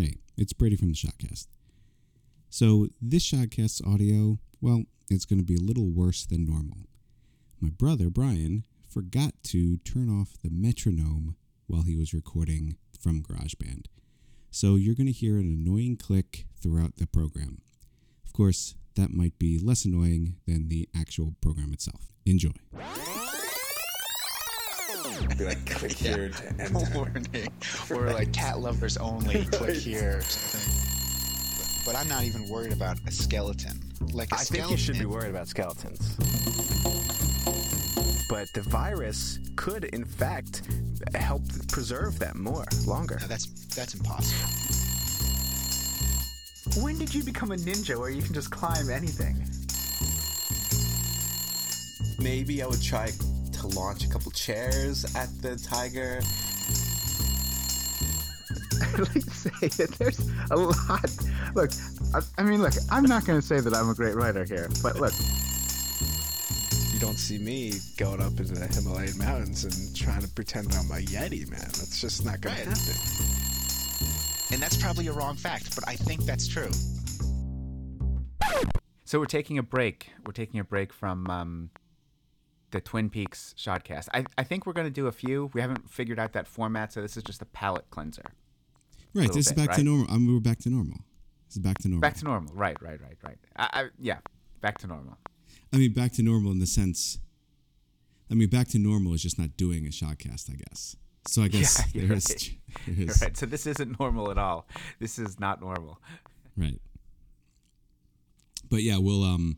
Hey, it's Brady from the Shodcast. So, this Shodcast's audio, well, it's going to be a little worse than normal. My brother, Brien, forgot to turn off the metronome while he was recording from GarageBand. So, you're going to hear an annoying click throughout the program. Of course, that might be less annoying than the actual program itself. Enjoy. Be like, click here to enter. warning or like cat lovers only click here or something but i'm not even worried about a skeleton like a I skeleton I think you should be worried about skeletons. But the virus could, in fact, help preserve them more, longer. no, that's that's impossible When did you become a ninja where you can just climb anything? Maybe I would try to launch a couple chairs at the tiger. I'd like say that there's a lot. Look, I, I mean, look, I'm not going to say that I'm a great writer here, but look, You don't see me going up into the Himalayan mountains and trying to pretend I'm a Yeti, man. That's just not gonna Right. happen. and that's probably a wrong fact but i think that's true So we're taking a break. We're taking a break from um, the Twin Peaks Shodcast. I, I think we're going to do a few. We haven't figured out that format, so this is just a palate cleanser. Right, this is bit, back to normal. I mean, we're back to normal. This is back to normal. Back to normal. Right, right, right, right. I, I, yeah, back to normal. I mean, back to normal in the sense. I mean, back to normal is just not doing a shodcast, I guess. So I guess Yeah, there you're is, right. there You're right. So this isn't normal at all. This is not normal. right. But yeah, we'll um,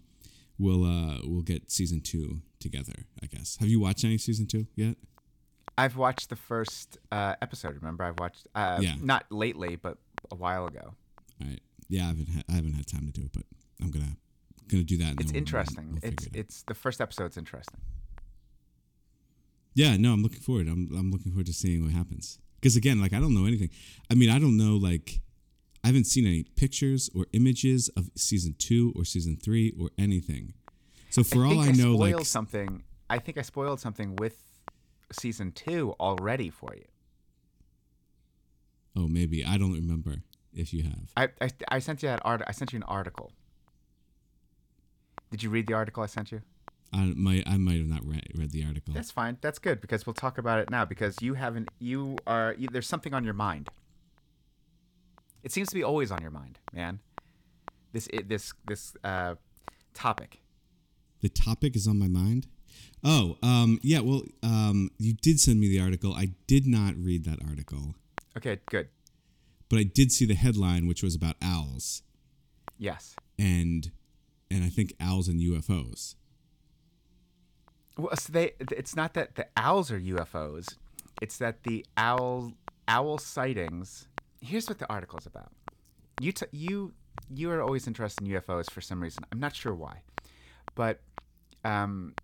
we'll uh, we'll get season two together. I guess. Have you watched any season two yet? I've watched the first uh, episode. Remember, I've watched uh, Yeah. not lately, but a while ago. All right. Yeah, I haven't ha- I haven't had time to do it, but I'm gonna gonna do that. It's interesting. we'll it's it it's the first episode's interesting. Yeah, no, I'm looking forward. I'm I'm looking forward to seeing what happens. Because again, like I don't know anything. I mean, I don't know like I haven't seen any pictures or images of season two or season three or anything. So for all think I know, like something. I think I spoiled something with season two already for you. oh maybe I don't remember if you have. I, I, I sent you that art. I sent you an article. Did you read the article I sent you? I might I might have not read, read the article. That's fine. That's good because we'll talk about it now because you haven't. You are. You, there's something on your mind. It seems to be always on your mind, man. This i- this this uh, topic. The topic is on my mind. Oh, um, yeah. Well, um, you did send me the article. I did not read that article, Okay, good. but I did see the headline, which was about owls Yes. and and I think owls and UFOs. Well, so they. It's not that the owls are UFOs. It's that the owl owl sightings. Here's what the article's about. You t- you you are always interested in UFOs for some reason. I'm not sure why, but um,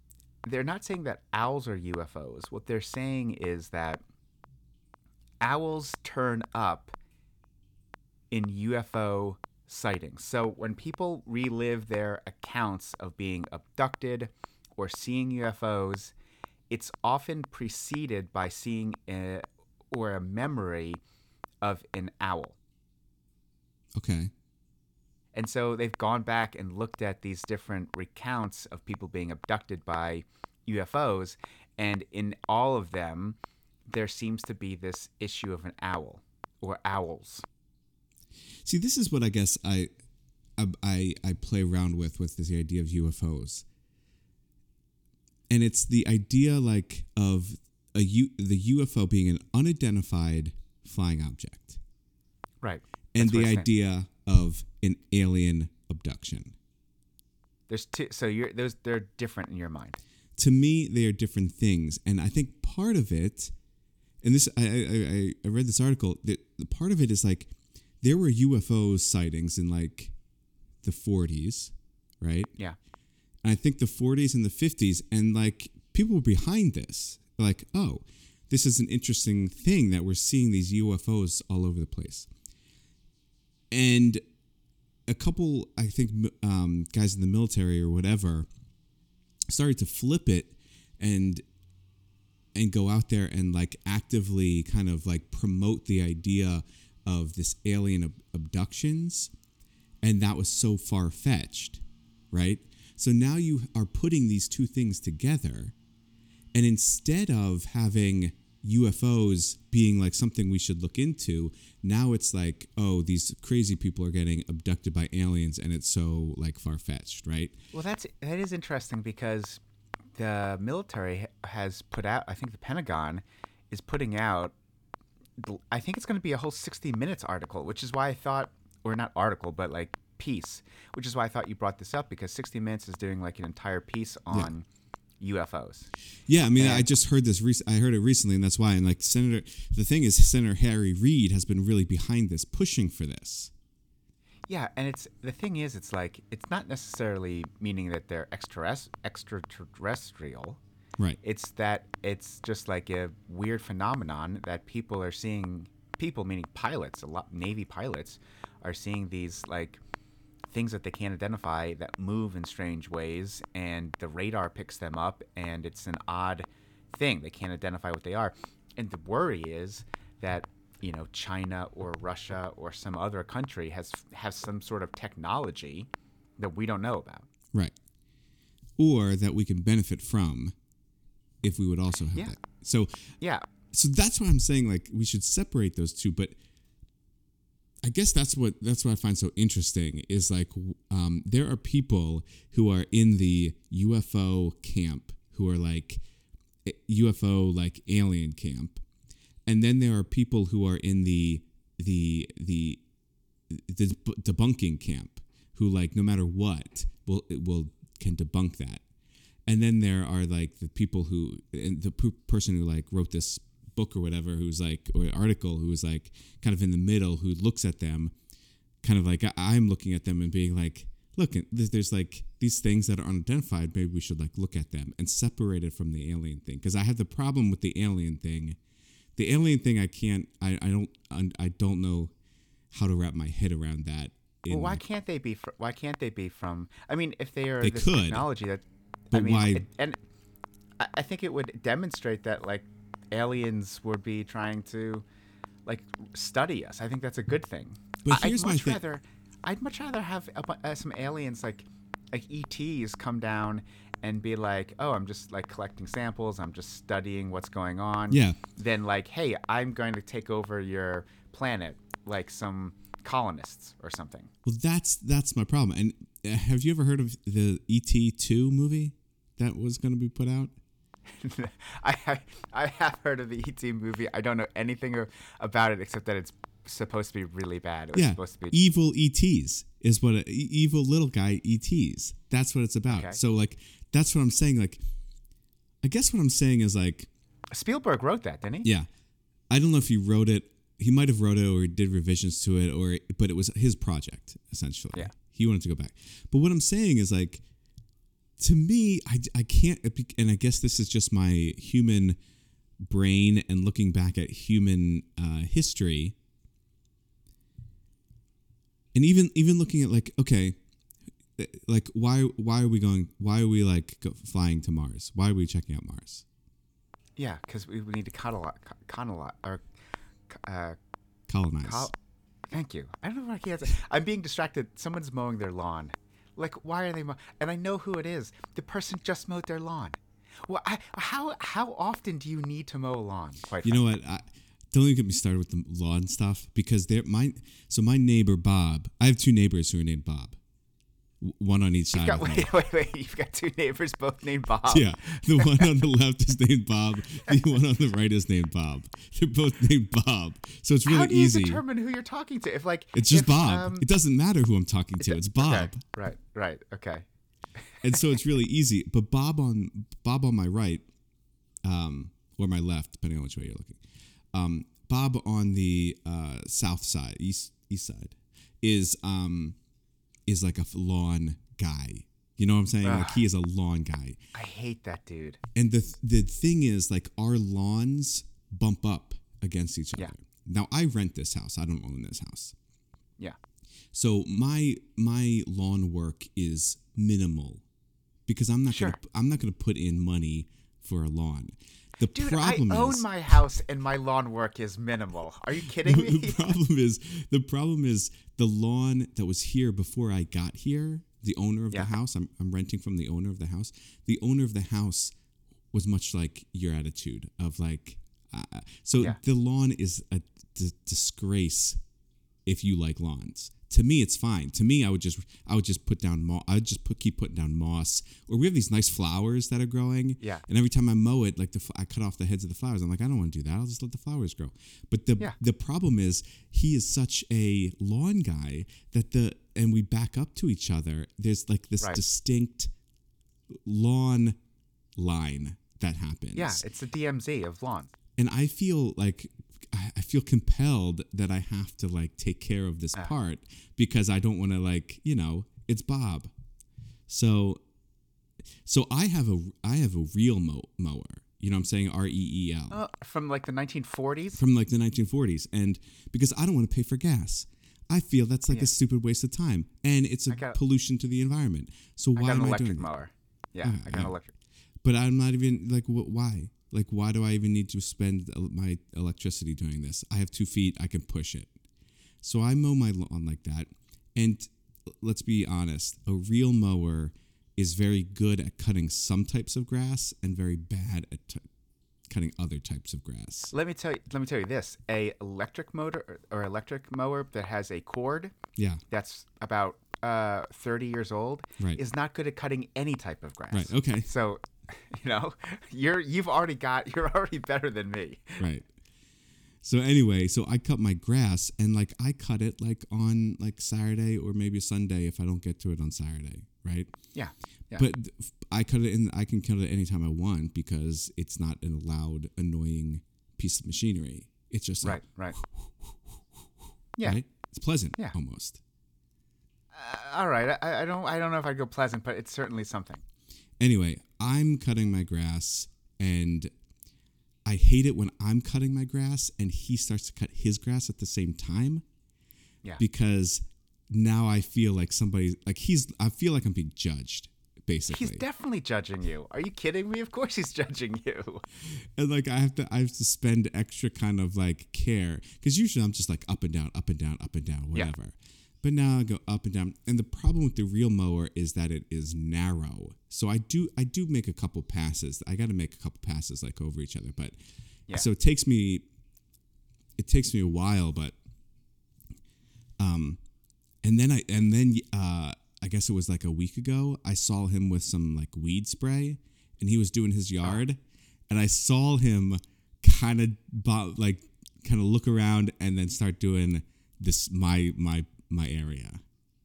they're not saying that owls are UFOs. What they're saying is that owls turn up in UFO sightings. So when people relive their accounts of being abducted or seeing UFOs, it's often preceded by seeing a, or a memory of an owl. Okay. And so they've gone back and looked at these different recounts of people being abducted by UFOs, and in all of them, there seems to be this issue of an owl or owls. See, this is what I guess I, I, I, play around with with this idea of UFOs, and it's the idea like of a U, the UFO being an unidentified flying object, Right. and That's the idea of an alien abduction. There's two, so you're those they're different in your mind. to me they are different things and i think part of it and this i i, I- read this article that the part of it is like there were ufo sightings in like the 40s right Yeah. and i think the 40s and the 50s and like people were behind this like oh this is an interesting thing that we're seeing these ufos all over the place and a couple i think um, guys in the military or whatever started to flip it and and go out there and like actively kind of like promote the idea of this alien ab- abductions, and that was so far fetched, right? So now you are putting these two things together, and instead of having UFOs being like something we should look into, now it's like, oh, these crazy people are getting abducted by aliens, and it's so like far fetched, right? Well, that's that is interesting because the military has put out. I think the Pentagon is putting out. I think it's going to be a whole 60 minutes article, which is why I thought, or not article, but like piece, which is why I thought you brought this up because 60 Minutes is doing like an entire piece on UFOs. Yeah, I mean, I just heard this. Rec- I heard it recently, and that's why. And like Senator, the thing is, Senator Harry Reid has been really behind this, pushing for this. Yeah, and it's the thing is, it's like it's not necessarily meaning that they're extraterrest- extraterrestrial. Right. It's that it's just like a weird phenomenon that people are seeing. People, meaning pilots, a lot Navy pilots, are seeing these like things that they can't identify that move in strange ways, and the radar picks them up, and it's an odd thing. They can't identify what they are, and the worry is that you know China or Russia or some other country has has some sort of technology that we don't know about. Right. Or that we can benefit from, if we would also have Yeah. that. So, Yeah, so that's why I'm saying like we should separate those two. But I guess that's what that's what I find so interesting is like um, there are people who are in the UFO camp who are like eh, UFO like alien camp, and then there are people who are in the the the the debunking camp who like no matter what will will can debunk that. And then there are like the people who and the person who like wrote this book or whatever who's like or article who's like kind of in the middle who looks at them kind of like I- i'm looking at them and being like look there's, like these things that are unidentified maybe we should like look at them and separate it from the alien thing because i have the problem with the alien thing the alien thing i can't i, I don't I don't know how to wrap my head around that well, why can't they be? Fr- why can't they be from? I mean, if they are They this could, technology that, I but mean, why- it- and I, I think it would demonstrate that like aliens would be trying to like study us. I think that's a good thing. But here's I'd my much thing- rather, I'd much rather have uh, some aliens like like ETs come down and be like, "Oh, I'm just like collecting samples. I'm just studying what's going on." Yeah. Then like, "Hey, I'm going to take over your planet," like some colonists or something. Well, that's that's my problem. And uh, have you ever heard of the ET two movie that was going to be put out? I, I I have heard of the ET movie. I don't know anything about it except that it's supposed to be really bad. It was Yeah, supposed to be evil ETs is what a, evil little guy ETs. That's what it's about. Okay. So like that's what I'm saying. Like, I guess what I'm saying is like, Spielberg wrote that, didn't he? yeah, I don't know if he wrote it. He might have wrote it or did revisions to it, or but it was his project essentially. Yeah. he wanted to go back. But what I'm saying is like, to me, I I can't, and I guess this is just my human brain and looking back at human uh, history and even even looking at like okay like why why are we going why are we like flying to mars why are we checking out mars Yeah, because we, we need to colonize, colonize or uh, colonize col- Thank you. I don't know what I can't. I'm being distracted. Someone's mowing their lawn. Like, why are they? Mow- and I know who it is. The person just mowed their lawn. Well, I, how how often do you need to mow a lawn? Quite you know what I, don't even get me started with the lawn stuff because they're my so my neighbor bob i have two neighbors who are named bob one on each side Got, wait, wait, wait. You've got two neighbors, both named Bob. Yeah, the one on the left is named Bob. The one on the right is named Bob. They're both named Bob, so it's really easy. How do you easy. determine who you're talking to? If like It's just if, Bob. um, it doesn't matter who I'm talking to. It's Bob. Okay, right, right, okay. and so it's really easy. But Bob on Bob on my right, um, or my left, depending on which way you're looking. Um, Bob on the uh, south side, east east side, is um, is like a lawn guy. You know what I'm saying? Like he is a lawn guy. I hate that dude. And the the thing is, like our lawns bump up against each other. Yeah. Now I rent this house. I don't own this house. Yeah. So my my lawn work is minimal because I'm not Sure. gonna I'm not gonna put in money for a lawn. The Dude, problem I own is my house and my lawn work is minimal. Are you kidding the me? problem is the problem is the lawn that was here before I got here. The owner of Yeah. the house, I'm I'm renting from the owner of the house. The owner of the house was much like your attitude of like, uh, so Yeah. the lawn is a d- disgrace if you like lawns. To me, it's fine. To me, I would just I would just put down moss. I would just put keep putting down moss. Or we have these nice flowers that are growing. Yeah. And every time I mow it, like the i cut off the heads of the flowers. I'm like, I don't want to do that. I'll just let the flowers grow. But the Yeah. the problem is he is such a lawn guy that the and we back up to each other. There's like this Right. distinct lawn line that happens. yeah, it's the DMZ of lawn and I feel like I I feel compelled that I have to like take care of this Ah. part because I don't want to like you know it's Bob. So so I have a I have a real mow, mower. You know what I'm saying R E E L Uh, from like the 1940s. from like the 1940s and because I don't want to pay for gas. I feel that's like a stupid waste of time and it's a got- pollution to the environment. So I why got an am I doing that? mower. Yeah, Ah, I got an electric. But I'm not even like wh- why? Like why do I even need to spend my electricity doing this? I have 2 feet, I can push it. So I mow my lawn like that and let's be honest, a real mower is very good at cutting some types of grass and very bad at t- cutting other types of grass. Let me tell you. Let me tell you this: a electric motor or, or electric mower that has a cord Yeah. that's about uh, 30 years old Right. is not good at cutting any type of grass. Right, okay. So, you know, you're you've already got you're already better than me. Right. So anyway, so I cut my grass and like I cut it like on like Saturday or maybe Sunday if I don't get to it on Saturday, right? Yeah. Yeah. But I cut it and I can cut it anytime I want because it's not a loud, annoying piece of machinery. It's just like, right. Right. Yeah. right? It's pleasant Yeah. almost. Uh, all right. I, I don't I don't know if I'd go pleasant, but it's certainly something. Anyway, I'm cutting my grass and I hate it when I'm cutting my grass and he starts to cut his grass at the same time. Yeah. Because now I feel like somebody like he's I feel like I'm being judged basically. He's definitely judging you. Are you kidding me? Of course he's judging you. and like I have to I have to spend extra kind of like care cuz usually I'm just like up and down, up and down, up and down, Yeah. But now I go up and down. And the problem with the real mower is that it is narrow. So I do I do make a couple passes. I got to make a couple passes like over each other, but Yeah. so it takes me it takes me a while, but um and then I and then uh I guess it was like a week ago, I saw him with some like weed spray and he was doing his yard and I saw him kind of like kind of look around and then start doing this my my my area.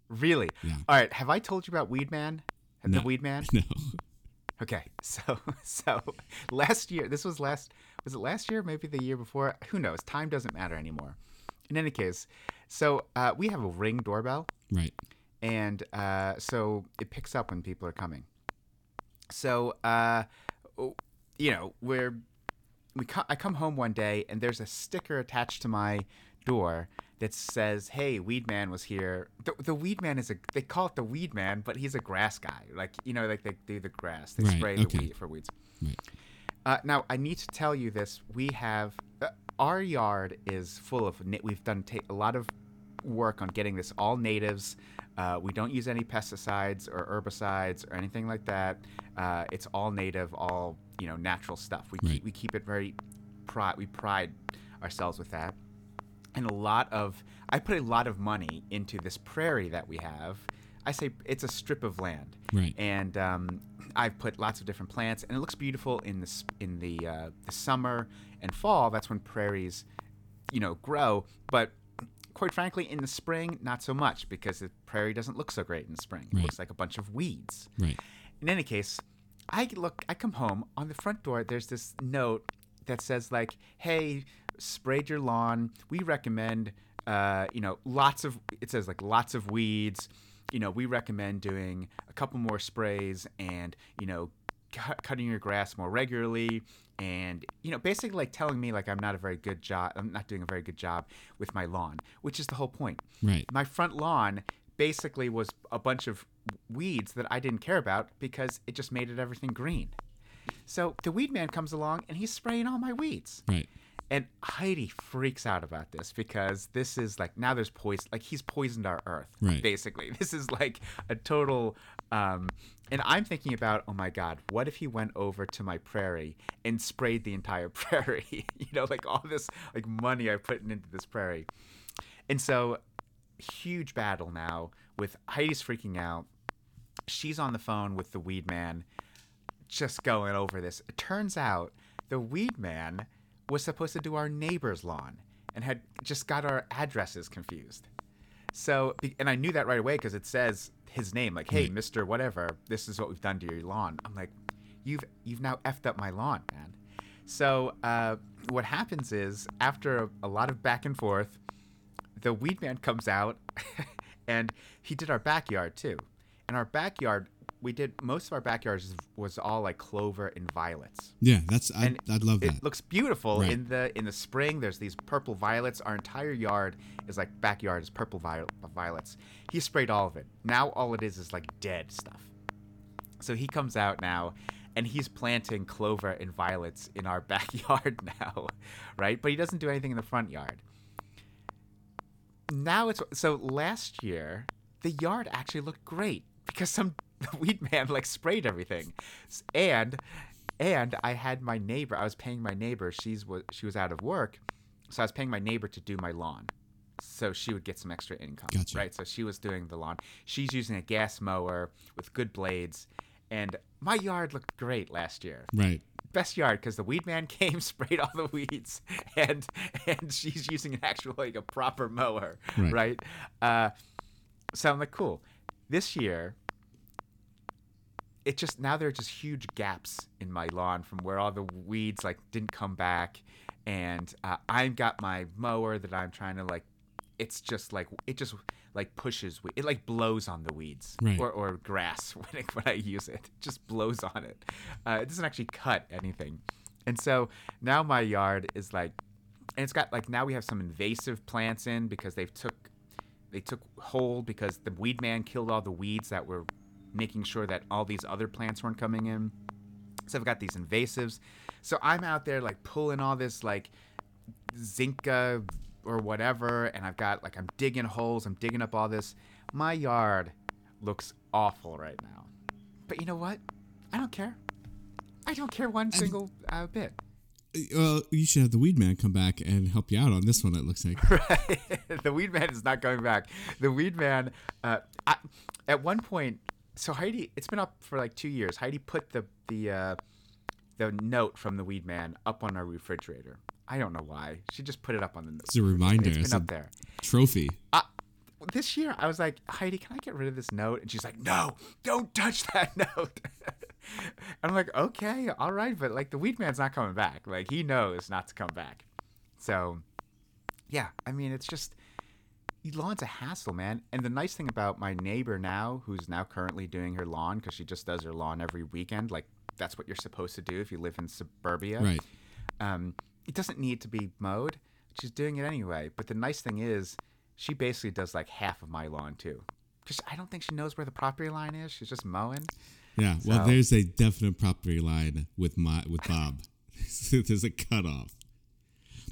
Really? Yeah. All right. Have I told you about Weed Man? No. The Weed Man? No. Okay, so so last year, this was last was it last year? Maybe the year before? Who knows? Time doesn't matter anymore. In any case, so uh, we have a ring doorbell, Right. and uh, so it picks up when people are coming. So uh, you know, we're we co- I come home one day and there's a sticker attached to my door that says, "Hey, Weed Man was here." The, the Weed Man is a they call it the Weed Man, but he's a grass guy. Like you know, like they do the grass, they Right, spray okay. the weed for weeds. Right. Uh, now I need to tell you this: we have uh, our yard is full of. We've done ta- a lot of work on getting this all natives. Uh, we don't use any pesticides or herbicides or anything like that. Uh, it's all native, all you know, natural stuff. We Right. keep, we keep it very pride. We pride ourselves with that. And a lot of I put a lot of money into this prairie that we have. I say it's a strip of land, Right. and um, I've put lots of different plants, and it looks beautiful in the in the, uh, the summer and fall. That's when prairies, you know, grow. But quite frankly, in the spring, not so much because the prairie doesn't look so great in the spring. It Right. looks like a bunch of weeds. Right. In any case, I look. I come home on the front door. There's this note that says like, "Hey, sprayed your lawn. We recommend, uh, you know, lots of." It says like lots of weeds. You know, we recommend doing a couple more sprays and you know, cu- cutting your grass more regularly. And you know, basically like telling me like I'm not a very good job. I'm not doing a very good job with my lawn, which is the whole point Right. my front lawn basically was a bunch of weeds that I didn't care about because it just made it everything green. So the weed man comes along and he's spraying all my weeds. Right. And Heidi freaks out about this because this is like now there's poison like he's poisoned our earth. Right. Basically. This is like a total um and I'm thinking about, oh my God, what if he went over to my prairie and sprayed the entire prairie? you know, like all this like money I put into this prairie. And so huge battle now with Heidi's freaking out. She's on the phone with the weed man, just going over this. It turns out the weed man was supposed to do our neighbor's lawn and had just got our addresses confused. So, and I knew that right away because it says his name, like, "Hey, Mister Whatever, this is what we've done to your lawn." I'm like, "You've you've now effed up my lawn, man." So, uh, what happens is after a, a lot of back and forth, the weed man comes out, and he did our backyard too. And our backyard, we did most of our backyards was all like clover and violets. Yeah, that's I, I'd love that. It looks beautiful Right. in the in the spring. There's these purple violets. Our entire yard is like backyard is purple viol- violets. He sprayed all of it. Now all it is is like dead stuff. So he comes out now, and he's planting clover and violets in our backyard now, right? But he doesn't do anything in the front yard. Now it's so last year the yard actually looked great because some weed man like sprayed everything, and and I had my neighbor. I was paying my neighbor. She's was she was out of work, so I was paying my neighbor to do my lawn, so she would get some extra income. Gotcha. Right. So she was doing the lawn. She's using a gas mower with good blades, and my yard looked great last year right. best yard because the weed man came, sprayed all the weeds, and and she's using an actual like a proper mower, Right. right? Uh, so I'm like, cool. This year, it just now there are just huge gaps in my lawn from where all the weeds like didn't come back, and uh, I've got my mower that I'm trying to like. It's just like it just like pushes we- it like blows on the weeds Right. or, or grass when, it, when I use it. It just blows on it. Uh, it doesn't actually cut anything. And so now my yard is like, and it's got like now we have some invasive plants in because they've took they took hold because the weed man killed all the weeds that were making sure that all these other plants weren't coming in. So I've got these invasives. So I'm out there like pulling all this like vinca or whatever, and I've got like I'm digging holes, I'm digging up all this. My yard looks awful right now. But you know what? I don't care. I don't care one single uh, bit. Well, you should have the weed man come back and help you out on this one. It looks like. the weed man is not going back. The weed man, uh, I, at one point, so Heidi, it's been up for like two years. Heidi put the the uh, the note from the weed man up on our refrigerator. I don't know why. She just put it up on the. It's a reminder. It's It's been a up there. trophy. I, this year, I was like, Heidi, can I get rid of this note? And she's like, No, don't touch that note. I'm like, okay, all right, but like the weed man's not coming back. Like he knows not to come back. So, yeah, I mean, it's just lawn's a hassle, man. And the nice thing about my neighbor now, who's now currently doing her lawn because she just does her lawn every weekend, like that's what you're supposed to do if you live in suburbia Right. um, it doesn't need to be mowed. She's doing it anyway. But the nice thing is, she basically does like half of my lawn too. Because I don't think she knows where the property line is. She's just mowing. Yeah. Well, there's a definite property line with my with Bob. there's a cutoff.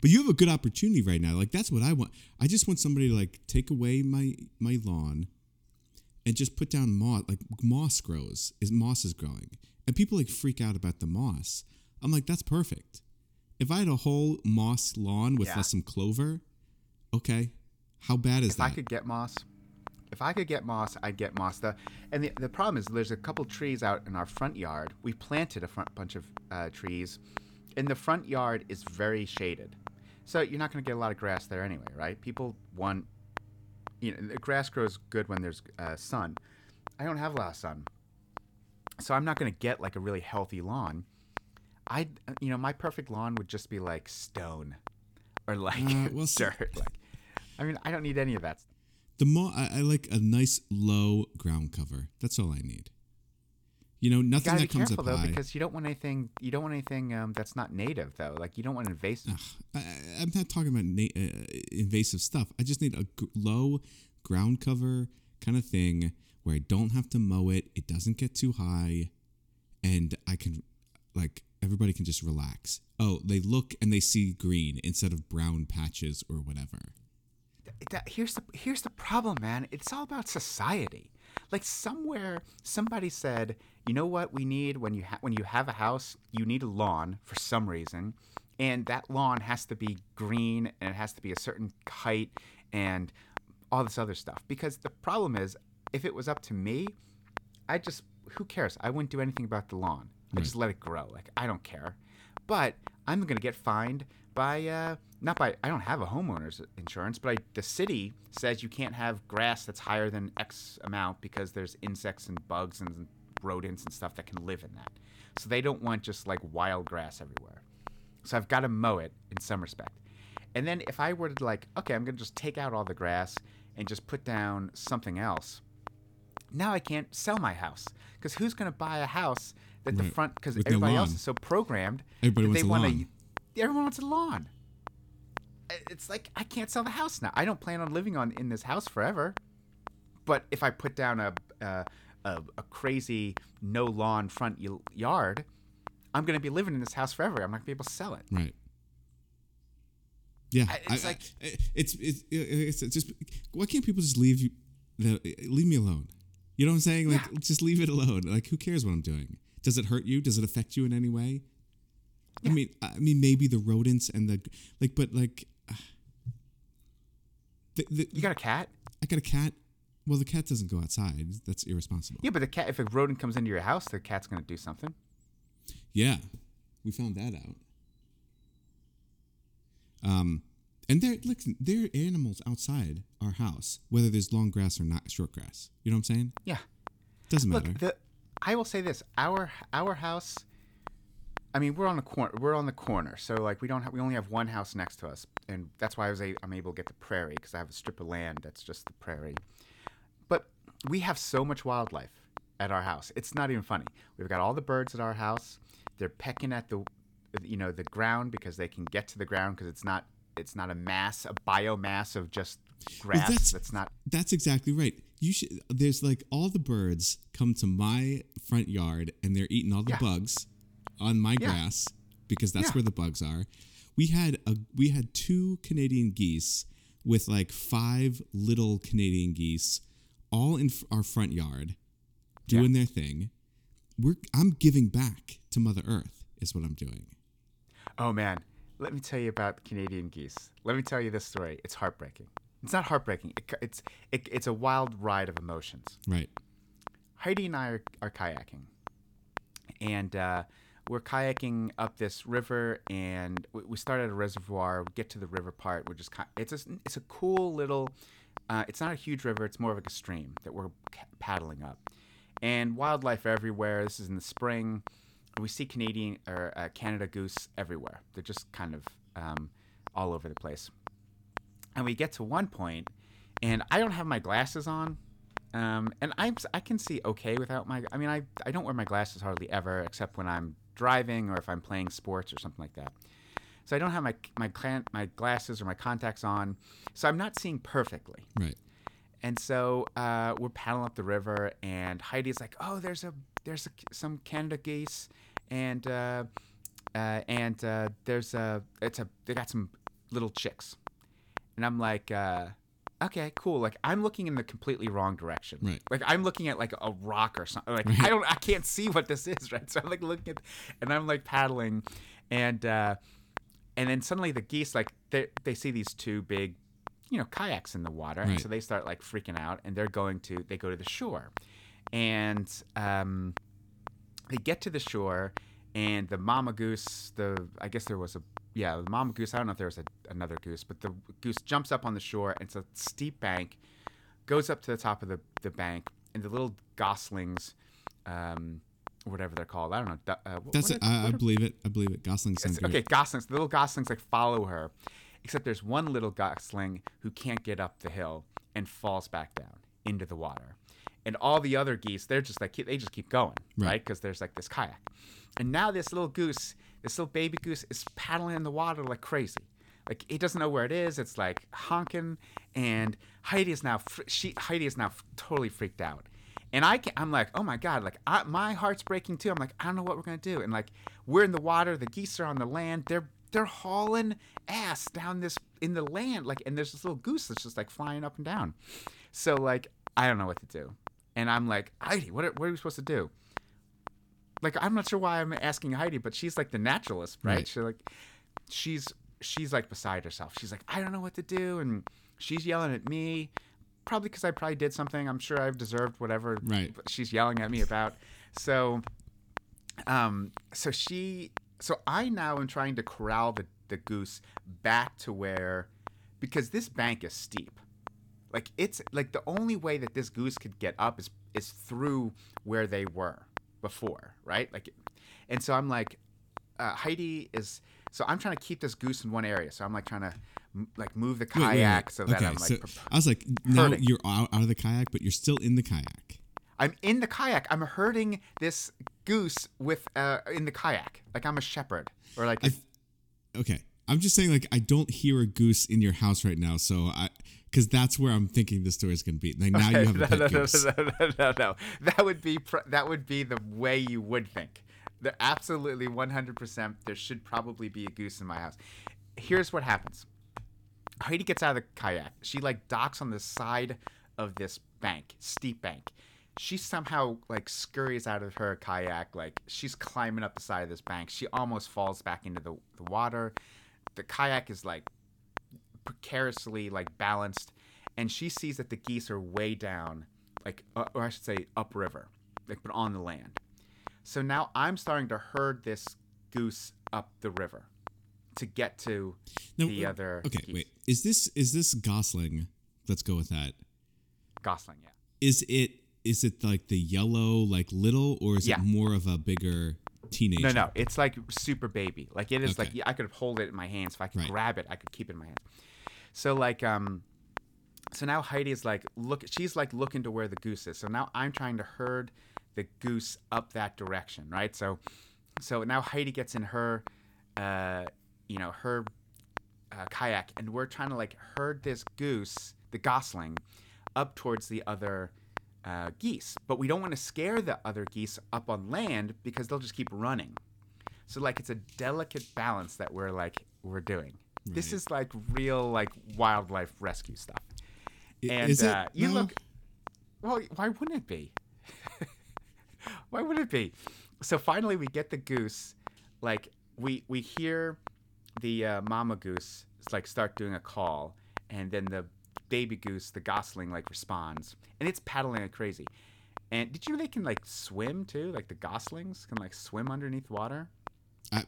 But you have a good opportunity right now. Like that's what I want. I just want somebody to like take away my my lawn and just put down moss. Like moss grows, is moss is growing, and people like freak out about the moss. I'm like, that's perfect. If I had a whole moss lawn with Yeah. some clover, okay, how bad is If that? I could get moss, if I could get moss, I'd get moss. The and the, the problem is there's a couple trees out in our front yard. We planted a front bunch of uh, trees, and the front yard is very shaded, so you're not going to get a lot of grass there anyway, right? People want, you know, the grass grows good when there's uh, sun. I don't have a lot of sun, so I'm not going to get like a really healthy lawn. I, you know, my perfect lawn would just be like stone, or like Uh, well, dirt. Like, I mean, I don't need any of that. The more I, I like a nice low ground cover. That's all I need. You know, nothing be that comes careful up though, high. because you don't want anything. You don't want anything um, that's not native though. Like you don't want invasive. I, I- I'm not talking about na- uh, invasive stuff. I just need a g- low ground cover kind of thing where I don't have to mow it. It doesn't get too high, and I can like everybody can just relax. Oh, they look and they see green instead of brown patches or whatever. that, here's the here's the problem, man. It's all about society. Like somewhere, somebody said, you know what we need when you ha- when you have a house, you need a lawn for some reason, and that lawn has to be green and it has to be a certain height and all this other stuff. Because the problem is, if it was up to me, I just who cares? I wouldn't do anything about the lawn. I hmm. just let it grow. Like I don't care. But I'm gonna get fined by uh, not by I don't have a homeowner's insurance, but I, the city says you can't have grass that's higher than X amount because there's insects and bugs and rodents and stuff that can live in that. So they don't want just like wild grass everywhere. So I've got to mow it in some respect. And then if I were to like, okay, I'm gonna just take out all the grass and just put down something else. Now I can't sell my house because who's gonna buy a house that the front because everybody else is so programmed Everybody wants they a wanna- lawn. Everyone wants a lawn. It's like I can't sell the house now. I don't plan on living on in this house forever. But if I put down a a, a, a crazy no lawn front yard, I'm gonna be living in this house forever. I'm not gonna be able to sell it. Right. Yeah, I- it's I- like- I- it's, it's it's it's just why can't people just leave you the leave me alone? You know what I'm saying? Like Yeah. just leave it alone. Like who cares what I'm doing? Does it hurt you? Does it affect you in any way? I mean, I mean maybe the rodents and the like, but like, the, the, You got a cat? I got a cat. Well, the cat doesn't go outside. That's irresponsible. Yeah, but the cat. If a rodent comes into your house, the cat's gonna do something. Yeah, we found that out. Um, and they're listen, there are animals outside our house, whether there's long grass or not short grass. You know what I'm saying? Yeah. Doesn't matter. Look, the I will say this: our our house. I mean, we're on the corner. We're on the corner, so like we don't have. We only have one house next to us, and that's why I was a, I'm able to get the prairie because I have a strip of land that's just the prairie. But we have so much wildlife at our house. It's not even funny. We've got all the birds at our house. They're pecking at the, you know, the ground because they can get to the ground because it's not it's not a mass, a biomass of just grass. that's- that's not That's exactly right. You should. There's like all the birds come to my front yard and they're eating all the Yeah. bugs on my Yeah. grass because that's Yeah. where the bugs are. We had a we had two Canadian geese with like five little Canadian geese all in our front yard doing their thing. We're I'm giving back to Mother Earth is what I'm doing. Oh man, let me tell you about Canadian geese. Let me tell you this story. It's heartbreaking. It's not heartbreaking. It, it's it, it's a wild ride of emotions. Right. Heidi and I are, are kayaking, and uh, we're kayaking up this river, and we, we start at a reservoir. We get to the river part. We're just it's a it's a cool little. Uh, it's not a huge river. It's more of like a stream that we're paddling up, and wildlife everywhere. This is in the spring. We see Canadian or uh, Canada goose everywhere. They're just kind of um, all over the place. And we get to one point, and I don't have my glasses on. Um, and I I can see okay without my. I mean, I I don't wear my glasses hardly ever, except when I'm driving or if I'm playing sports or something like that. So I don't have my my clan, my glasses or my contacts on, so I'm not seeing perfectly. Right. And so uh, we're paddling up the river, and Heidi's like, "Oh, there's a there's a, some Canada geese, and uh, uh, and uh, there's a it's a they got some little chicks," and I'm like, uh, "Okay, cool." Like I'm looking in the completely wrong direction. Right. Like I'm looking at like a rock or something. Like I don't I can't see what this is. Right. So I'm like looking at, and I'm like paddling, and uh, and then suddenly the geese like they they see these two big you know kayaks in the water and so they start like freaking out and they're going to they go to the shore and um, they get to the shore and the mama goose the i guess there was a yeah the mama goose i don't know if there was a, another goose but the goose jumps up on the shore and it's a steep bank goes up to the top of the, the bank and the little goslings um, whatever they're called i don't know uh, That's it. are- I, I are- believe it. I believe it. Goslings. sounds it's- good. okay, goslings. The little goslings like follow her, except there's one little gosling who can't get up the hill and falls back down into the water, and all the other geese they're just like they just keep going, Right. right? Because there's like this kayak, and now this little goose, this little baby goose, is paddling in the water like crazy. Like it doesn't know where it is. It's like honking, and Heidi is now she Heidi is now totally freaked out, And I can, I'm like, oh my god, like I, my heart's breaking too. I'm like, I don't know what we're gonna do. And like we're in the water, the geese are on the land. They're they're hauling ass down this in the land, like, and there's this little goose that's just like flying up and down. So like I don't know what to do, and I'm like, Heidi, what are, what are we supposed to do? Like I'm not sure why I'm asking Heidi, but she's like the naturalist, right? Right. She's like, she's she's like beside herself. She's like, I don't know what to do, and she's yelling at me, probably because I probably did something. I'm sure I've deserved whatever Right. she's yelling at me about. So, um, so she, so I now am trying to corral the the goose back to where, because this bank is steep. Like it's like the only way that this goose could get up is is through where they were before, right? Like, and so I'm like, uh, Heidi is. So I'm trying to keep this goose in one area. So I'm like trying to like move the Wait, wait, wait. kayak so that okay, I'm like so I was like, now you're out, out of the kayak, but you're still in the kayak. I'm in the kayak. I'm herding this goose with uh in the kayak. Like I'm a shepherd or like I, okay, I'm just saying, like, I don't hear a goose in your house right now, so I, because that's where I'm thinking the story is going to be. Like now you have a no, pet no, no, goose. no, no, no, no, no. That would be pr- that would be the way you would think. There absolutely 100%. There should probably be a goose in my house. Here's what happens. Heidi gets out of the kayak. She like docks on the side of this bank, steep bank. She somehow like scurries out of her kayak, like she's climbing up the side of this bank. She almost falls back into the, the water. The kayak is like precariously like balanced, and she sees that the geese are way down, like uh, or I should say upriver, like but on the land. So now I'm starting to herd this goose up the river to get to No, the uh, other. Okay, geese. wait. Is this is this Gosling? Let's go with that. Gosling, yeah. Is it is it like the yellow, like little, or is Yeah. it more of a bigger teenager? No, no, it's like super baby. Like it is like Okay. yeah, I could hold it in my hands. If I could Right. grab it, I could keep it in my hands. So like um, so now Heidi is like look. She's like looking to where the goose is. So now I'm trying to herd the goose up that direction, right? So, so now Heidi gets in her, uh, you know, her uh, kayak, and we're trying to like herd this goose, the gosling, up towards the other uh, geese. But we don't want to scare the other geese up on land because they'll just keep running. So like it's a delicate balance that we're like we're doing. This is like real like wildlife rescue stuff. And is it? uh, you No? look. Well, why wouldn't it be? why would it be? So finally, we get the goose. Like we we hear the uh, mama goose like start doing a call, and then the baby goose, the gosling, like responds, and it's paddling like crazy. And did you know they can like swim too? Like the goslings can like swim underneath water. I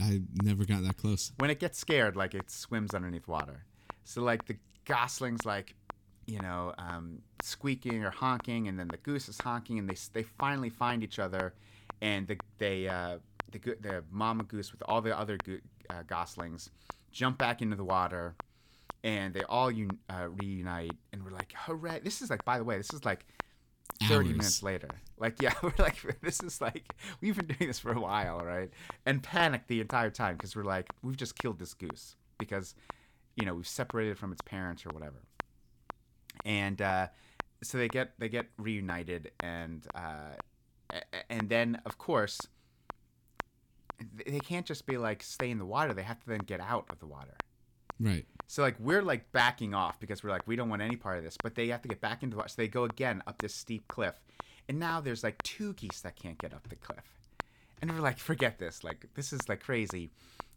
I never got that close. when it gets scared, like it swims underneath water. So like the goslings, like you know, um, squeaking or honking, and then the goose is honking, and they they finally find each other, and the they uh, the the mama goose with all the other go- uh, goslings jump back into the water, and they all un- uh, reunite, and we're like, hooray! This is like, by the way, this is like 30 Hours. minutes later. Like, yeah, we're like, this is like, we've been doing this for a while, right? And panicked the entire time because we're like, we've just killed this goose because, you know, we've separated from its parents or whatever. And uh, so they get they get reunited, and uh, and then of course they can't just be like stay in the water. They have to then get out of the water. Right. So like we're like backing off because we're like we don't want any part of this, but they have to get back into the water. So they go again up this steep cliff, and now there's like two geese that can't get up the cliff, and we're like forget this, like this is like crazy.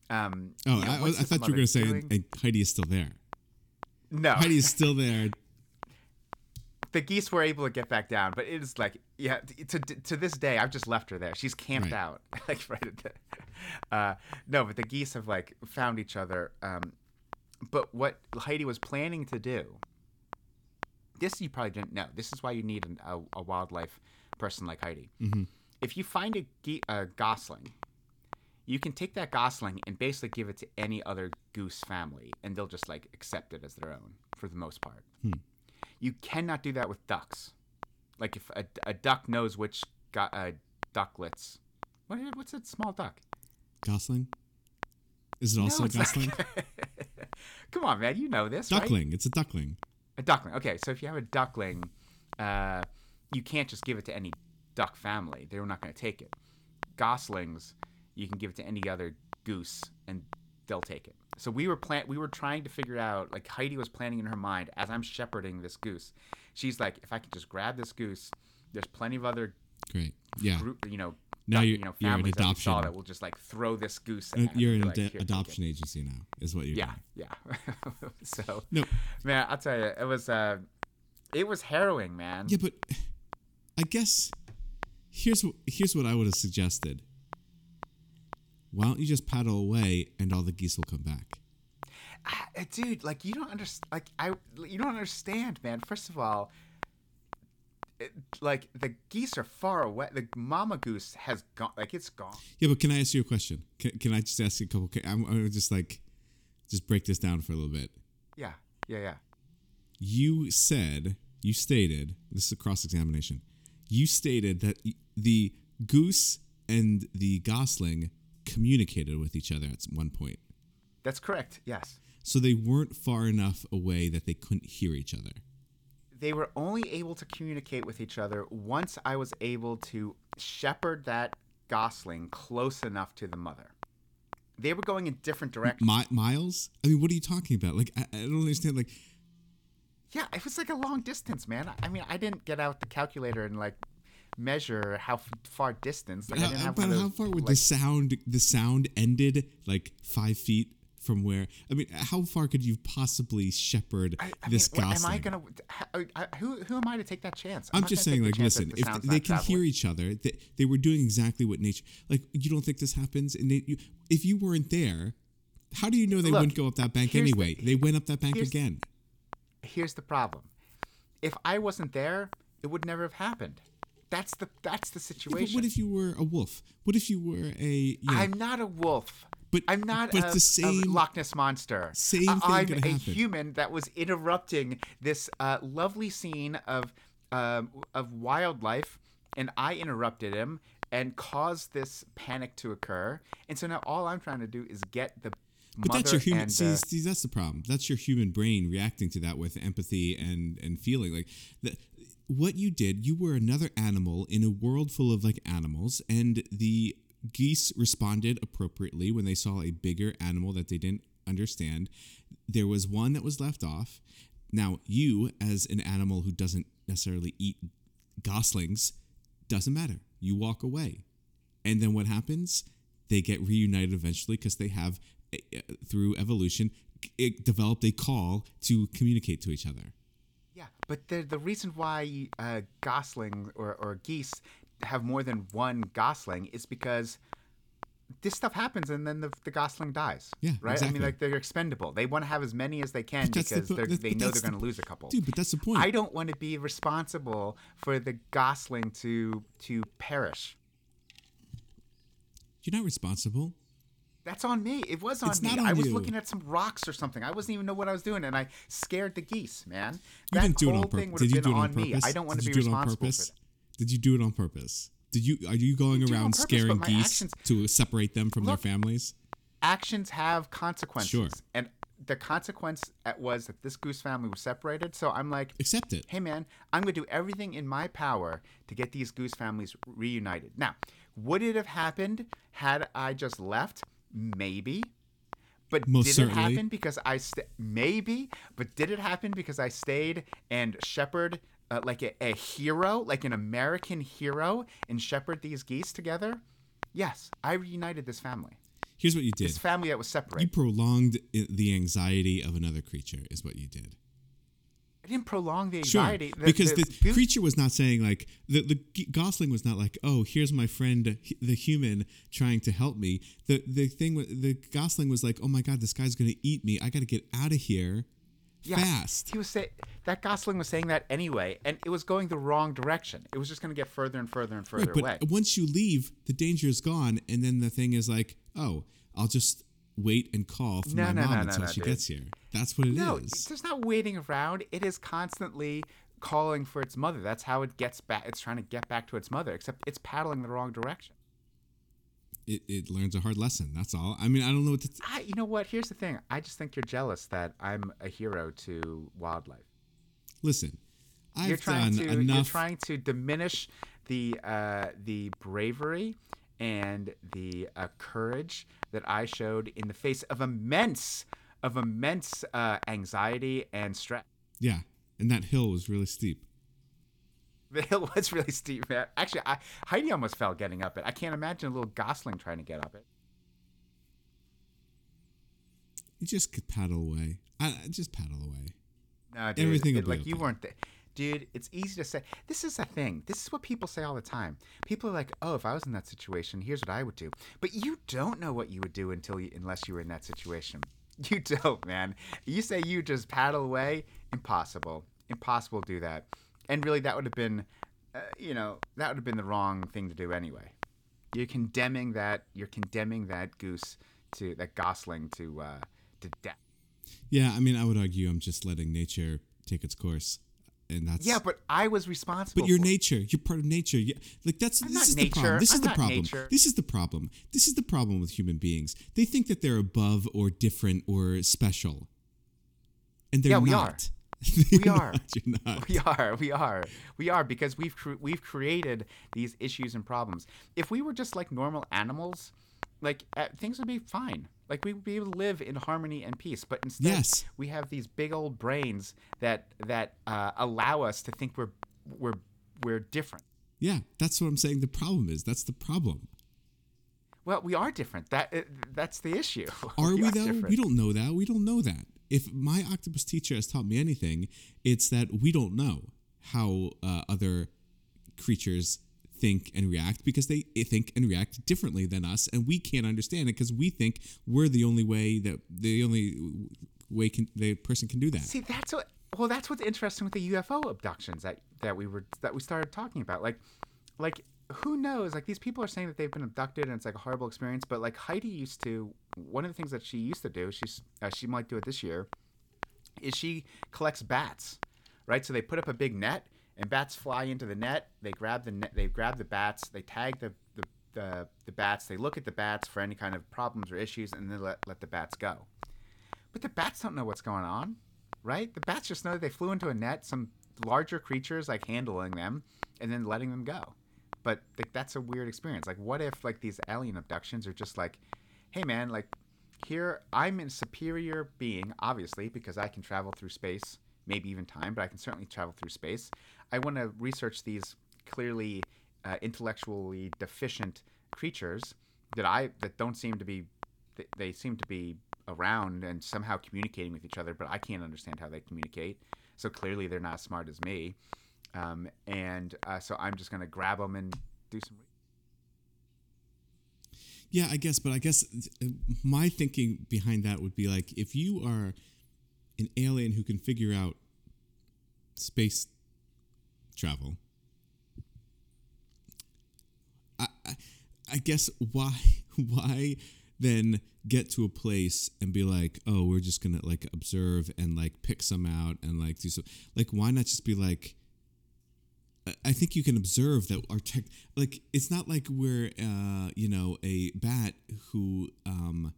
Um, Oh, you know, I, I thought you were gonna say doing? and Heidi is still there. no. Heidi is still there. the geese were able to get back down, but it is like yeah. To to this day, I've just left her there. She's camped Right. out like right at the. Uh, no, but the geese have like found each other. Um, but what Heidi was planning to do. This you probably didn't know. This is why you need an, a, a wildlife person like Heidi. Mhm. If you find a, ge- a gosling, you can take that gosling and basically give it to any other goose family, and they'll just like accept it as their own for the most part. You cannot do that with ducks. Like if a, a duck knows which go, uh, ducklets. What, what's a small duck? Gosling. Is it also No, not- Gosling? Come on, man, you know this, right? duckling. It's a duckling. A duckling. Okay, so if you have a duckling, uh, you can't just give it to any duck family. They're not going to take it. Goslings, you can give it to any other goose and they'll take it. So we were plan- we were trying to figure out like Heidi was planning in her mind as I'm shepherding this goose. She's like, if I could just grab this goose, there's plenty of other Great. Yeah. group, you know, Now you're- you know, you're an families that adoption- that will just like throw this goose. Uh, You're an like, ad- "Here, adoption agency now, is what you're Yeah, doing. yeah. so No. man, I'll tell you, it was uh, it was harrowing, man. Yeah, but I guess here's what here's what I would have suggested. Why don't you just paddle away and all the geese will come back? Ah, dude like you don't understand like i you don't understand man first of all it, like the geese are far away the mama goose has gone like it's gone Yeah, but can I ask you a question? Can, can I just ask you a couple? I'm, I'm just like just break this down for a little bit. yeah yeah yeah You said you stated this is a cross examination. You stated that the goose and the gosling communicated with each other at one point. that's correct yes So they weren't far enough away that they couldn't hear each other. they were only able to communicate with each other once i was able to shepherd that gosling close enough to the mother they were going in different directions Mi- miles? I mean, what are you talking about? Like, I, I don't understand. Like, Yeah, it was like a long distance, man. I mean, I didn't get out the calculator and like measure how f- far distance. Like, I didn't how, have but one how those, far would like, the sound? The sound ended like five feet from where? I mean, how far could you possibly shepherd I, I this mean, gosling? am I gonna? I, who who am I to take that chance? I'm not just saying, like, listen, the if they can hear each other, they, they were doing exactly what nature. Like, you don't think this happens? And they, you, if you weren't there, how do you know they Look, wouldn't go up that bank here's the- anyway? they went up that bank here's- again. Here's the problem: if I wasn't there, it would never have happened. That's the that's the Yeah, but situation. what if you were a wolf? What if you were a? You know, I'm not a wolf. But- I'm not but a, the same- a Loch Ness monster. Same thing I'm a happen. human that was interrupting this uh, lovely scene of um, of wildlife, and I interrupted him and caused this panic to occur. And so now all I'm trying to do is get the But that's your human. see, uh, see, that's the problem. That's your human brain reacting to that with empathy and and feeling. Like the, what you did, you were another animal in a world full of like animals, and the geese responded appropriately when they saw a bigger animal that they didn't understand. There was one that was left off. Now, you, as an animal who doesn't necessarily eat goslings, doesn't matter. You walk away. And then what happens? They get reunited eventually because they have, eh, eh, through evolution, it developed a call to communicate to each other. But the the reason why uh, gosling or, or geese have more than one gosling is because this stuff happens and then the, the gosling dies. Yeah, right. I mean, like they're expendable. They want to have as many as they can the because they're, they know they're going to lose a couple. Dude, but that's the point. I don't want to be responsible for the gosling to to perish. You're not responsible. That's on me. It was on It's me. not I on was you. looking at some rocks or something. I wasn't even know what I was doing, and I scared the geese, man. You that didn't do it whole on thing purpose. would Did have you been do it on on me. purpose? I don't want Did to you be do it on responsible for purpose? that. Did you do it on purpose? Did you are you going around purpose, scaring geese actions- to separate them from Look, their families? actions have consequences. Sure. And the consequence at- was that this goose family was separated. So I'm like, Accept it. hey man, I'm going to do everything in my power to get these goose families reunited. Now, would it have happened had I just left? Maybe. But Most did certainly. it happen because I st- maybe? But did it happen because I stayed and shepherd uh, like a, a hero, like an American hero, and shepherd these geese together? Yes, I reunited this family. Here's what you did. This family that was You prolonged the anxiety of another creature, is what you did. I didn't prolong the Sure, anxiety. The- because the, goose- creature was not saying like the the Gosling was not like, oh, here's my friend, the human, trying to help me. The the thing the Gosling was like, oh my god, this guy's gonna eat me. I got to get out of here Yeah, fast. He was say that Gosling was saying that anyway, and it was going the wrong direction. It was just going to get further and further and further Right, but away. once you leave, the danger is gone, and then the thing is like, oh, I'll just wait and call for No, my no, mom no, no, until no, she dude. gets here. That's what it is. no, there's not waiting around. It is constantly calling for its mother. That's how it gets back. It's trying to get back to its mother, except it's paddling the wrong direction. It, it learns a hard lesson. That's all. I mean, I don't know what to. I, you know what? Here's the thing. I just think you're jealous that I'm a hero to wildlife. Listen, I've you're trying done to you're trying to diminish the uh, the bravery and the uh, courage that I showed in the face of immense of immense uh, anxiety and stress. yeah, and that hill was really steep. The hill was really steep, man. Actually, I, Heidi almost fell getting up it. I can't imagine a little Gosling trying to get up it. You just could paddle away. I, I- just paddle away. No, dude, Everything it- be like you weren't there. Dude, it's easy to say. This is a thing. This is what people say all the time. People are like, "Oh, if I was in that situation, here's what I would do." But you don't know what you would do until you, unless you were in that situation. You don't, man. You say you just paddle away. Impossible. Impossible to do that. And really, that would have been, uh, you know, that would have been the wrong thing to do anyway. You're condemning that. You're condemning that goose to that gosling to uh, to death. Yeah, I mean, I would argue I'm just letting nature take its course, and that's Yeah, but I was responsible. But it. nature. You're part of nature. Yeah, like that's I'm this is the problem. nature. This is I'm the not problem. nature. This is the problem. This is the problem with human beings. They think that they're above or different or special, and they're Yeah, we not. We are. not. You're not. We are, we are, we are, because we've cre- we've created these issues and problems. If we were just like normal animals, like uh, things would be fine. Like we would be able to live in harmony and peace. But instead, Yes. we have these big old brains that that uh, allow us to think we're we're we're different. Yeah, that's what I'm saying. The problem is that's the problem. Well, we are different. That uh, that's the issue. Are we, though? different. We don't know that. We don't know that. If my octopus teacher has taught me anything, it's that we don't know how uh, other creatures think and react because they think and react differently than us, and we can't understand it because we think we're the only way that the only way can the person can do that. See, that's what. Well, that's what's interesting with the UFO abductions that that we were that we started talking about. Like, like who knows? Like these people are saying that they've been abducted and it's like a horrible experience. But like Heidi used to, one of the things that she used to do, she's uh, she might do it this year, is she collects bats, right? So they put up a big net and bats fly into the net. They grab the net. They grab the bats. They tag the the, the, the bats. They look at the bats for any kind of problems or issues, and then let let the bats go. But the bats don't know what's going on, right? The bats just know that they flew into a net, some larger creatures like handling them, and then letting them go. But like, that's a weird experience. Like, what if like these alien abductions are just like, hey man, like here I'm a superior being, obviously because I can travel through space, maybe even time, but I can certainly travel through space. I want to research these clearly uh, intellectually deficient creatures that I that don't seem to be they, seem to be around and somehow communicating with each other, but I can't understand how they communicate. So clearly they're not as smart as me. Um, and uh, so I'm just gonna grab them and do some. Yeah, I guess, but I guess uh, my thinking behind that would be like if you are an alien who can figure out space travel, I, I, I guess why why then get to a place and be like, oh, we're just gonna like observe and like pick some out and like do so like why not just be like I- think you can observe that our tech, like, it's not like we're, uh, you know, a bat who um,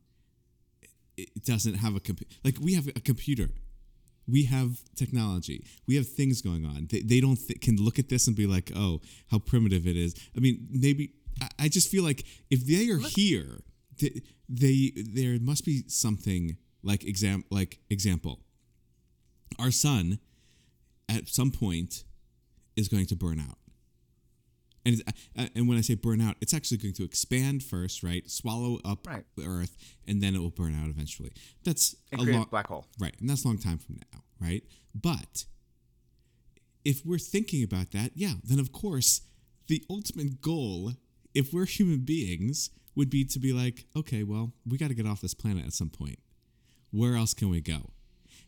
it doesn't have a computer. Like, we have a computer, we have technology, we have things going on. They, they don't th- can look at this and be like, oh, how primitive it is. I mean, maybe I, I just feel like if they are here, they, they there must be something like exam like example. Our sun, at some point is going to burn out. And, uh, and when I say burn out, it's actually going to expand first, right? Swallow up Right. the Earth, and then it will burn out eventually. That's And a create a long black hole. right? And that's a long time from now, right? But if we're thinking about that, yeah, then of course the ultimate goal, if we're human beings, would be to be like, okay, well, we got to get off this planet at some point. Where else can we go?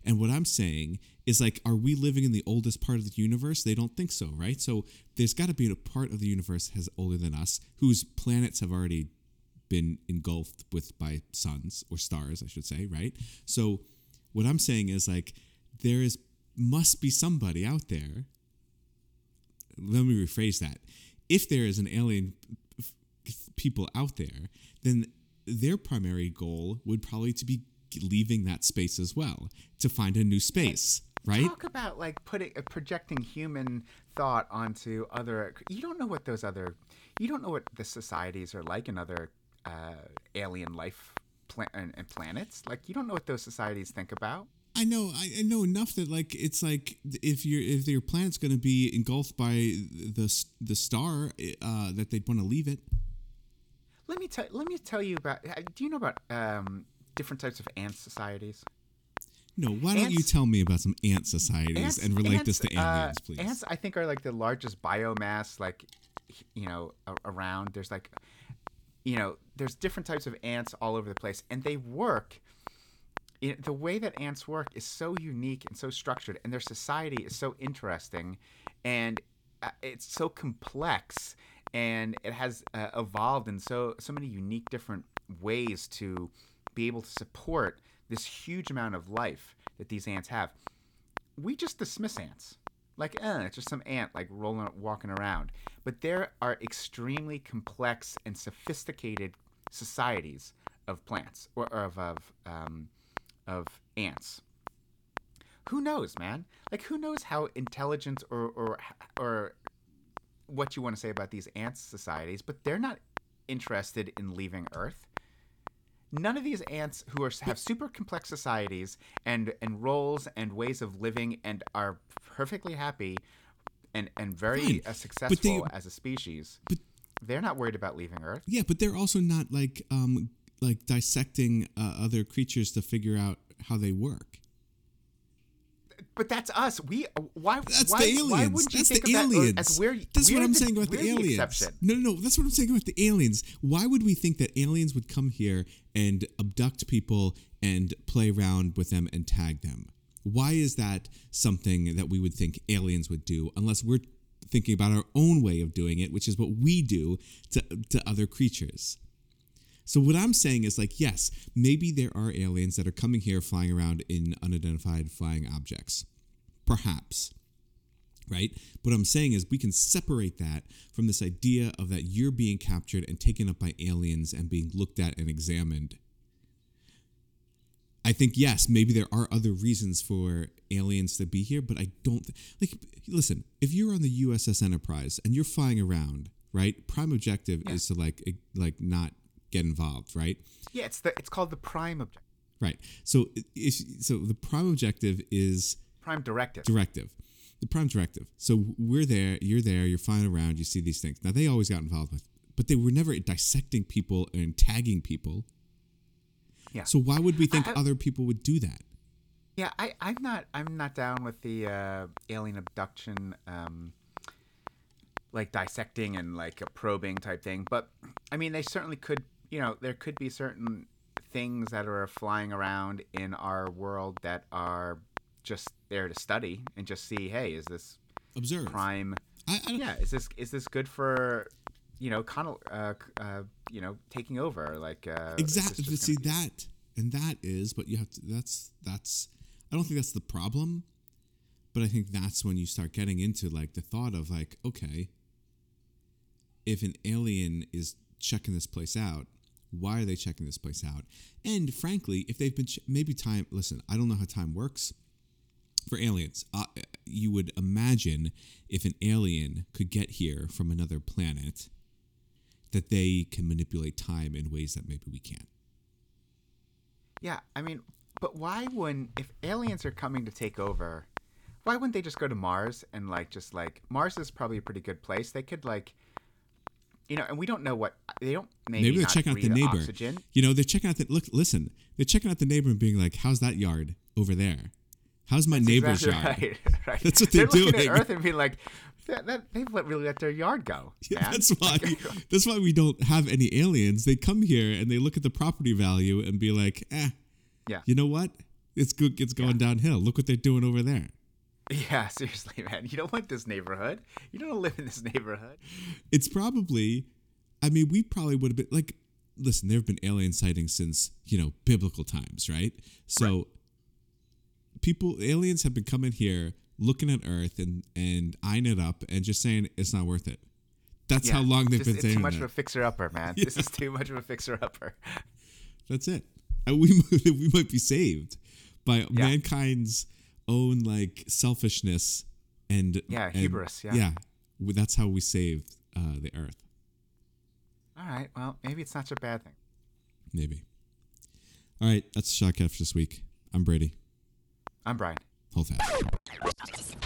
And what I'm saying is like, are we living in the oldest part of the universe? They don't think so, right? So there's got to be a part of the universe has older than us, whose planets have already been engulfed with by suns or stars, I should say, right? So what I'm saying is like, there is must be somebody out there. Let me rephrase that. If there is an alien people out there, then their primary goal would probably to be leaving that space as well to find a new space. right? Talk about like putting uh, projecting human thought onto other. You don't know what those other. You don't know what the societies are like in other uh, alien life pla- and, and planets. Like you don't know what those societies think about. I know, I, know enough that like it's like if your if your planet's going to be engulfed by the the star, uh, that they'd want to leave it. Let me tell. Let me tell you about. uh, Do you know about um, different types of ant societies? No, why don't you tell me about some ant societies Ants- and relate this to aliens, uh, please? Ants, I think, are like the largest biomass, like you know, around. There's like, you know, there's different types of ants all over the place, and they work. You know, the way that ants work is so unique and so structured, and their society is so interesting, and uh, it's so complex, and it has uh, evolved in so so many unique different ways to be able to support this huge amount of life that these ants have. We just dismiss ants. Like eh, it's just some ant like rolling walking around. But there are extremely complex and sophisticated societies of plants or, or of of, um, of ants. Who knows man? Like who knows how intelligent or or or what you want to say about these ants societies but they're not interested in leaving earth none of these ants who are have super complex societies and and roles and ways of living and are perfectly happy and and very uh, successful they- as a species but- they're not worried about leaving earth yeah, but they're also not like um like dissecting uh, other creatures to figure out how they work. But that's us we why That's why, the aliens. why wouldn't you that's think the of aliens. that as we're that's we're what I'm the- saying about the aliens. exception. no, no, no. That's what I'm saying about the aliens. Why would we think that aliens would come here and abduct people and play around with them and tag them? Why is that something that we would think aliens would do unless we're thinking about our own way of doing it, which is what we do to, to other creatures? So what I'm saying is like, yes, maybe there are aliens that are coming here flying around in unidentified flying objects. Perhaps. Right? What I'm saying is we can separate that from this idea of that you're being captured and taken up by aliens and being looked at and examined. I think yes, maybe there are other reasons for aliens to be here, but I don't th- like. Listen, if you're on the USS Enterprise and you're flying around, right? Prime objective is to like like not get involved, right? yeah it's the it's called the prime objective Right. So if so, the prime objective is prime directive directive, the prime directive. So we're there, you're there, you're flying around, you see these things. Now they always got involved with, but they were never dissecting people and tagging people. Yeah. So why would we think I- other people would do that? Yeah, I, I'm not I'm not down with the uh, alien abduction, um, like dissecting and like a probing type thing. But I mean, they certainly could. You know, there could be certain things that are flying around in our world that are just there to study and just see. Hey, is this Observe. prime? I, I Yeah, is this is this good for? You know, con- uh, uh, you know, taking over like uh, exactly. just See be- that, and that is, but you have to. That's that's. I don't think that's the problem, but I think that's when you start getting into like the thought of like, okay, if an alien is checking this place out, why are they checking this place out? And frankly, if they've been maybe time. Listen, I don't know how time works for aliens. Uh, you would imagine if an alien could get here from another planet, that they can manipulate time in ways that maybe we can't. Yeah, I mean, but why wouldn't if aliens are coming to take over? Why wouldn't they just go to Mars and like just like Mars is probably a pretty good place. They could like, you know, and we don't know what they don't maybe, Maybe, they're checking out the neighbor. Oxygen. You know, they're checking out the look. Listen, they're checking out the neighbor and being like, "How's that yard over there? How's my neighbor's Exactly yard?" Right, right. That's what they're looking doing. at Earth and being like, that, that, they've let, really let their yard go. Yeah, that's why. That's why we don't have any aliens. They come here and they look at the property value and be like, "Eh, Yeah. you know what? It's good. It's going downhill. Look what they're doing over there." Yeah, seriously, man. You don't want this neighborhood. You don't live in this neighborhood. It's probably. I mean, we probably would have been like. Listen, there have been alien sightings since you know biblical times, right? So, people, aliens have been coming here, looking at Earth and and eyeing it up, and just saying it's not worth it. That's Yeah, how long they've just- been it's saying too much that. of a fixer upper, man. This is too much of a fixer upper. That's it. And we we might be saved by mankind's own like selfishness and Yeah, and- hubris, yeah. yeah. That's how we saved uh, the Earth. All right. Well, maybe it's not such a bad thing. Maybe. All right, that's the Shodcast for this week. I'm Brady. I'm Brien. Hold fast.